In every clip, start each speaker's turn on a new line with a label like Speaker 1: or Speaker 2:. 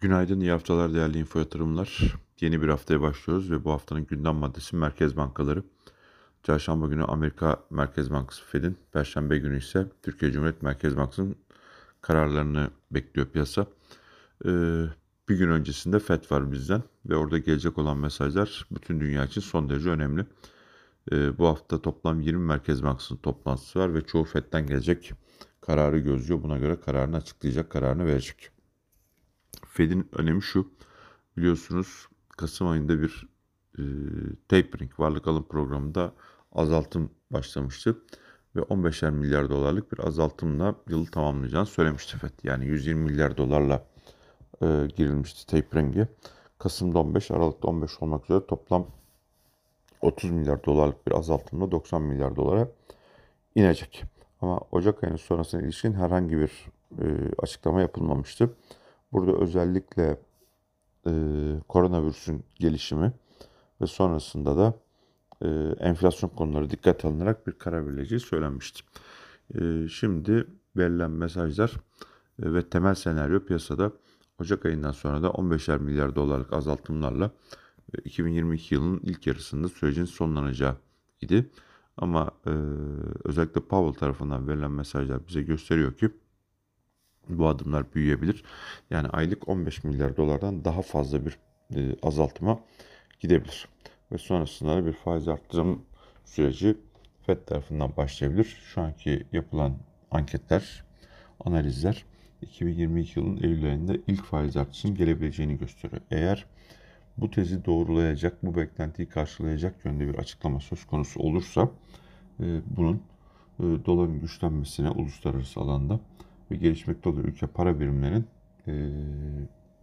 Speaker 1: Günaydın, iyi haftalar değerli info yatırımlar. Yeni bir haftaya başlıyoruz ve bu haftanın gündem maddesi merkez bankaları. Çarşamba günü Amerika Merkez Bankası Fed'in, Perşembe günü ise Türkiye Cumhuriyet Merkez Bankası'nın kararlarını bekliyor piyasa. Ee, bir gün öncesinde FED var bizden ve orada gelecek olan mesajlar bütün dünya için son derece önemli. Ee, bu hafta toplam 20 Merkez Bankası'nın toplantısı var ve çoğu FED'den gelecek kararı gözlüyor. Buna göre kararını açıklayacak, kararını verecek. Fed'in önemi şu. Biliyorsunuz Kasım ayında bir e, tapering varlık alım programında azaltım başlamıştı. Ve 15'er milyar dolarlık bir azaltımla yılı tamamlayacağını söylemişti FED. Yani 120 milyar dolarla e, girilmişti tapering'e. Kasım'da 15, Aralık'ta 15 olmak üzere toplam 30 milyar dolarlık bir azaltımla 90 milyar dolara inecek. Ama Ocak ayının sonrasına ilişkin herhangi bir e, açıklama yapılmamıştı. Burada özellikle e, koronavirüsün gelişimi ve sonrasında da e, enflasyon konuları dikkat alınarak bir karar verileceği söylenmişti. E, şimdi verilen mesajlar e, ve temel senaryo piyasada Ocak ayından sonra da 15'er milyar dolarlık azaltımlarla 2022 yılının ilk yarısında sürecin sonlanacağı idi. Ama e, özellikle Powell tarafından verilen mesajlar bize gösteriyor ki bu adımlar büyüyebilir. Yani aylık 15 milyar dolardan daha fazla bir e, azaltıma gidebilir. Ve sonrasında da bir faiz arttırım süreci FED tarafından başlayabilir. Şu anki yapılan anketler, analizler 2022 yılının Eylül ayında ilk faiz artışının gelebileceğini gösteriyor. Eğer bu tezi doğrulayacak, bu beklentiyi karşılayacak yönde bir açıklama söz konusu olursa e, bunun e, doların güçlenmesine uluslararası alanda ve gelişmekte olan ülke para birimlerinin e,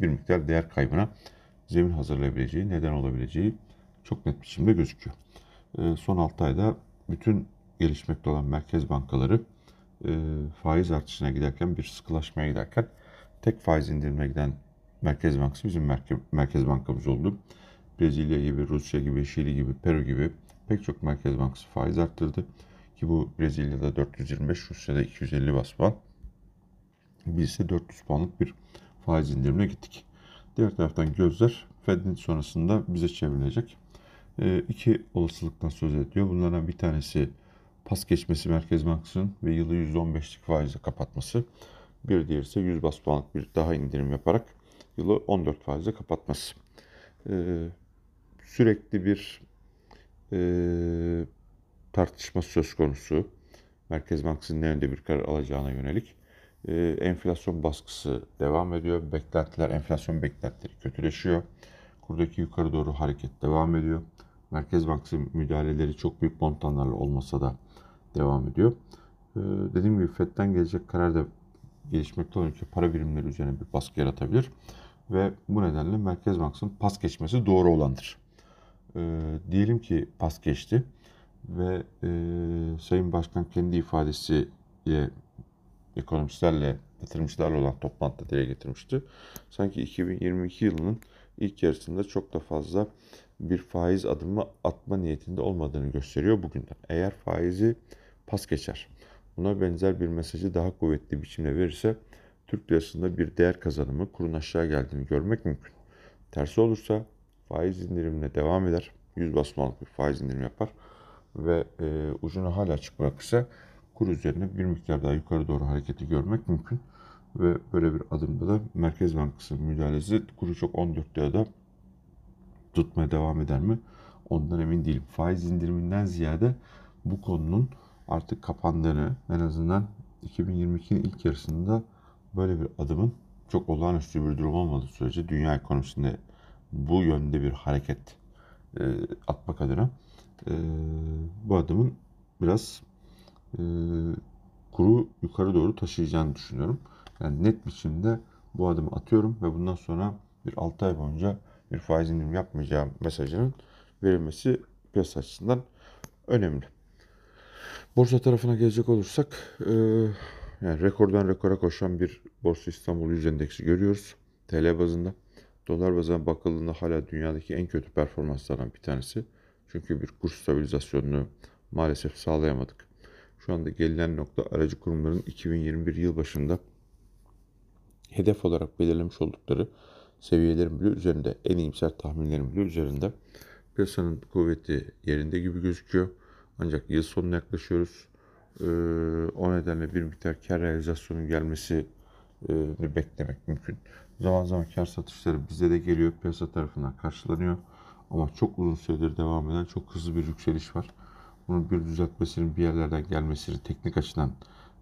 Speaker 1: bir miktar değer kaybına zemin hazırlayabileceği, neden olabileceği çok net biçimde gözüküyor. E, son 6 ayda bütün gelişmekte olan merkez bankaları e, faiz artışına giderken bir sıkılaşmaya giderken tek faiz indirimine giden Merkez Bankası bizim merke, Merkez Bankamız oldu. Brezilya gibi, Rusya gibi, Şili gibi, Peru gibi pek çok Merkez Bankası faiz arttırdı. Ki bu Brezilya'da 425, Rusya'da 250 bas. Biz ise 400 puanlık bir faiz indirimine gittik. Diğer taraftan gözler Fed'in sonrasında bize çevrilecek. E, iki olasılıktan söz ediyor. Bunlardan bir tanesi pas geçmesi Merkez Bankası'nın ve yılı %15'lik faizle kapatması. Bir diğeri ise 100 bas puanlık bir daha indirim yaparak yılı 14 faizle kapatması. Ee, sürekli bir e, tartışma söz konusu. Merkez Bankası'nın ne yönde bir karar alacağına yönelik. Ee, enflasyon baskısı devam ediyor. Beklentiler, enflasyon beklentileri kötüleşiyor. Kurdaki yukarı doğru hareket devam ediyor. Merkez Bankası müdahaleleri çok büyük montanlarla olmasa da devam ediyor. Ee, dediğim gibi FED'den gelecek karar da gelişmekte olan ülke para birimleri üzerine bir baskı yaratabilir. Ve bu nedenle Merkez Bankası'nın pas geçmesi doğru olandır. Ee, diyelim ki pas geçti ve e, Sayın Başkan kendi ifadesiyle ekonomistlerle, yatırımcılarla olan toplantıda dile getirmişti. Sanki 2022 yılının ilk yarısında çok da fazla bir faiz adımı atma niyetinde olmadığını gösteriyor bugünden. Eğer faizi pas geçer, buna benzer bir mesajı daha kuvvetli biçimde verirse Türk lirasında bir değer kazanımı kurun aşağı geldiğini görmek mümkün. Tersi olursa faiz indirimine devam eder. 100 basmalık bir faiz indirim yapar ve e, ucunu hala açık bırakırsa kur üzerine bir miktar daha yukarı doğru hareketi görmek mümkün. Ve böyle bir adımda da Merkez Bankası müdahalesi kuru çok 14 lirada tutmaya devam eder mi? Ondan emin değilim. Faiz indiriminden ziyade bu konunun artık kapandığını en azından 2022'nin ilk yarısında böyle bir adımın çok olağanüstü bir durum olmadığı sürece dünya ekonomisinde bu yönde bir hareket e, atmak adına e, bu adımın biraz e, kuru yukarı doğru taşıyacağını düşünüyorum. Yani net biçimde bu adımı atıyorum ve bundan sonra bir 6 ay boyunca bir faiz indirim yapmayacağım mesajının verilmesi piyasa açısından önemli. Borsa tarafına gelecek olursak e, yani rekordan rekora koşan bir Borsa İstanbul Yüz Endeksi görüyoruz. TL bazında. Dolar bazına bakıldığında hala dünyadaki en kötü performanslardan bir tanesi. Çünkü bir kur stabilizasyonunu maalesef sağlayamadık. Şu anda gelinen nokta aracı kurumların 2021 yıl başında hedef olarak belirlemiş oldukları seviyelerin bile üzerinde. En iyimser tahminlerin bile üzerinde. Piyasanın kuvveti yerinde gibi gözüküyor. Ancak yıl sonuna yaklaşıyoruz. Ee, o nedenle bir miktar kar realizasyonun gelmesi e, beklemek mümkün. Zaman zaman kar satışları bize de geliyor. Piyasa tarafından karşılanıyor. Ama çok uzun süredir devam eden çok hızlı bir yükseliş var. Bunun bir düzeltmesinin bir yerlerden gelmesini teknik açıdan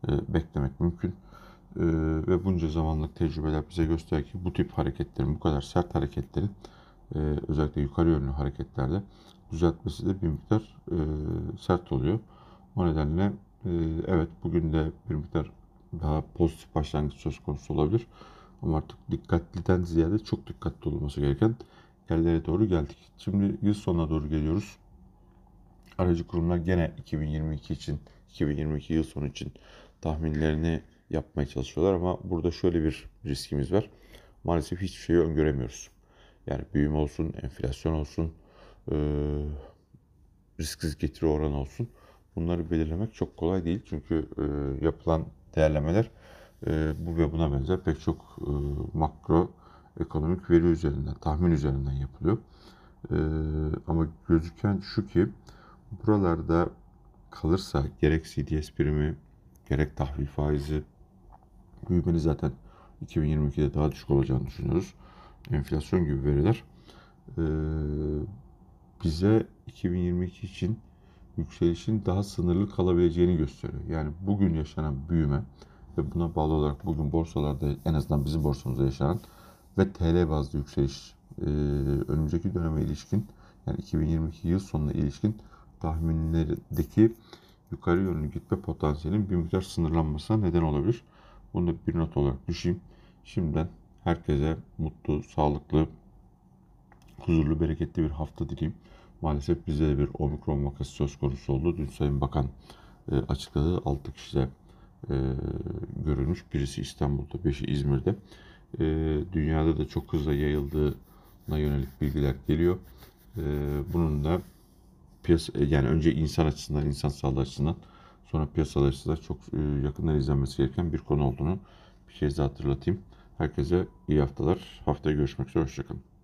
Speaker 1: e, beklemek mümkün. E, ve bunca zamanlık tecrübeler bize gösteriyor ki bu tip hareketlerin, bu kadar sert hareketlerin e, özellikle yukarı yönlü hareketlerde düzeltmesi de bir miktar e, sert oluyor. O nedenle e, evet bugün de bir miktar daha pozitif başlangıç söz konusu olabilir. Ama artık dikkatliden ziyade çok dikkatli olması gereken yerlere doğru geldik. Şimdi yıl sonuna doğru geliyoruz. Aracı kurumlar gene 2022 için, 2022 yıl sonu için tahminlerini yapmaya çalışıyorlar ama burada şöyle bir riskimiz var. Maalesef hiçbir şeyi öngöremiyoruz. Yani büyüme olsun, enflasyon olsun, e, risksiz getiri oranı olsun. Bunları belirlemek çok kolay değil. Çünkü e, yapılan değerlemeler e, bu ve buna benzer pek çok e, makro ekonomik veri üzerinden, tahmin üzerinden yapılıyor. E, ama gözüken şu ki buralarda kalırsa gerek CDS primi, gerek tahvil faizi büyümenin zaten 2022'de daha düşük olacağını düşünüyoruz. Enflasyon gibi veriler e, bize 2022 için yükselişin daha sınırlı kalabileceğini gösteriyor. Yani bugün yaşanan büyüme ve buna bağlı olarak bugün borsalarda en azından bizim borsamızda yaşanan ve TL bazlı yükseliş e, önümüzdeki döneme ilişkin yani 2022 yıl sonuna ilişkin tahminlerdeki yukarı yönlü gitme potansiyelinin bir miktar sınırlanmasına neden olabilir. Bunu da bir not olarak düşeyim. Şimdiden herkese mutlu, sağlıklı, huzurlu, bereketli bir hafta dileyim. Maalesef bizde de bir omikron vakası söz konusu oldu. Dün Sayın Bakan e, açıkladı. 6 kişide e, görülmüş. Birisi İstanbul'da, 5'i İzmir'de. E, dünyada da çok hızlı yayıldığına yönelik bilgiler geliyor. E, bunun da piyasa yani önce insan açısından, insan sağlığı açısından sonra piyasalar açısından çok e, yakından izlenmesi gereken bir konu olduğunu bir kez daha hatırlatayım. Herkese iyi haftalar. Haftaya görüşmek üzere. Hoşçakalın.